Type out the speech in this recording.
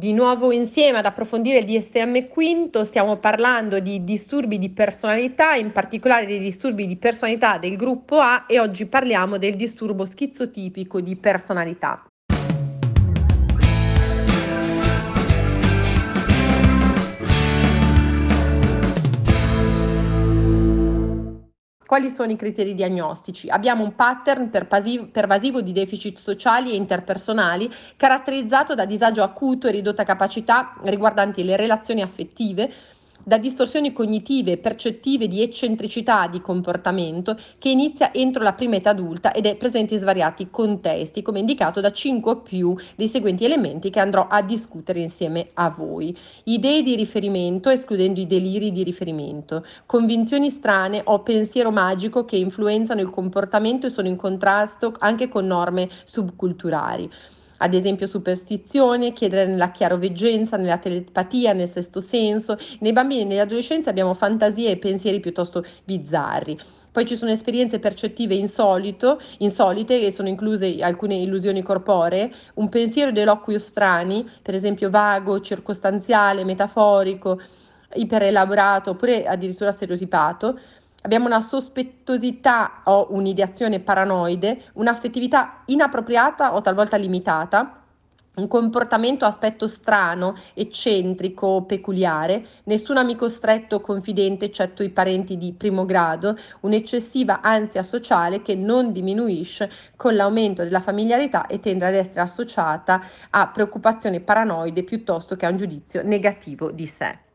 Di nuovo insieme ad approfondire il DSM quinto stiamo parlando di disturbi di personalità, in particolare dei disturbi di personalità del gruppo A e oggi parliamo del disturbo schizotipico di personalità. Quali sono i criteri diagnostici? Abbiamo un pattern pervasivo di deficit sociali e interpersonali caratterizzato da disagio acuto e ridotta capacità riguardanti le relazioni affettive, da distorsioni cognitive e percettive di eccentricità di comportamento che inizia entro la prima età adulta ed è presente in svariati contesti, come indicato da 5 o più dei seguenti elementi che andrò a discutere insieme a voi. Idee di riferimento, escludendo i deliri di riferimento, convinzioni strane o pensiero magico che influenzano il comportamento e sono in contrasto anche con norme subculturali ad esempio superstizione, chiedere nella chiaroveggenza, nella telepatia, nel sesto senso. Nei bambini e negli adolescenti abbiamo fantasie e pensieri piuttosto bizzarri. Poi ci sono esperienze percettive insolito, insolite e sono incluse alcune illusioni corporee, un pensiero di eloquio strani, per esempio vago, circostanziale, metaforico, iperelaborato oppure addirittura stereotipato, Abbiamo una sospettosità o un'ideazione paranoide, un'affettività inappropriata o talvolta limitata, un comportamento aspetto strano, eccentrico, peculiare, nessun amico stretto o confidente eccetto i parenti di primo grado, un'eccessiva ansia sociale che non diminuisce con l'aumento della familiarità e tende ad essere associata a preoccupazioni paranoide piuttosto che a un giudizio negativo di sé.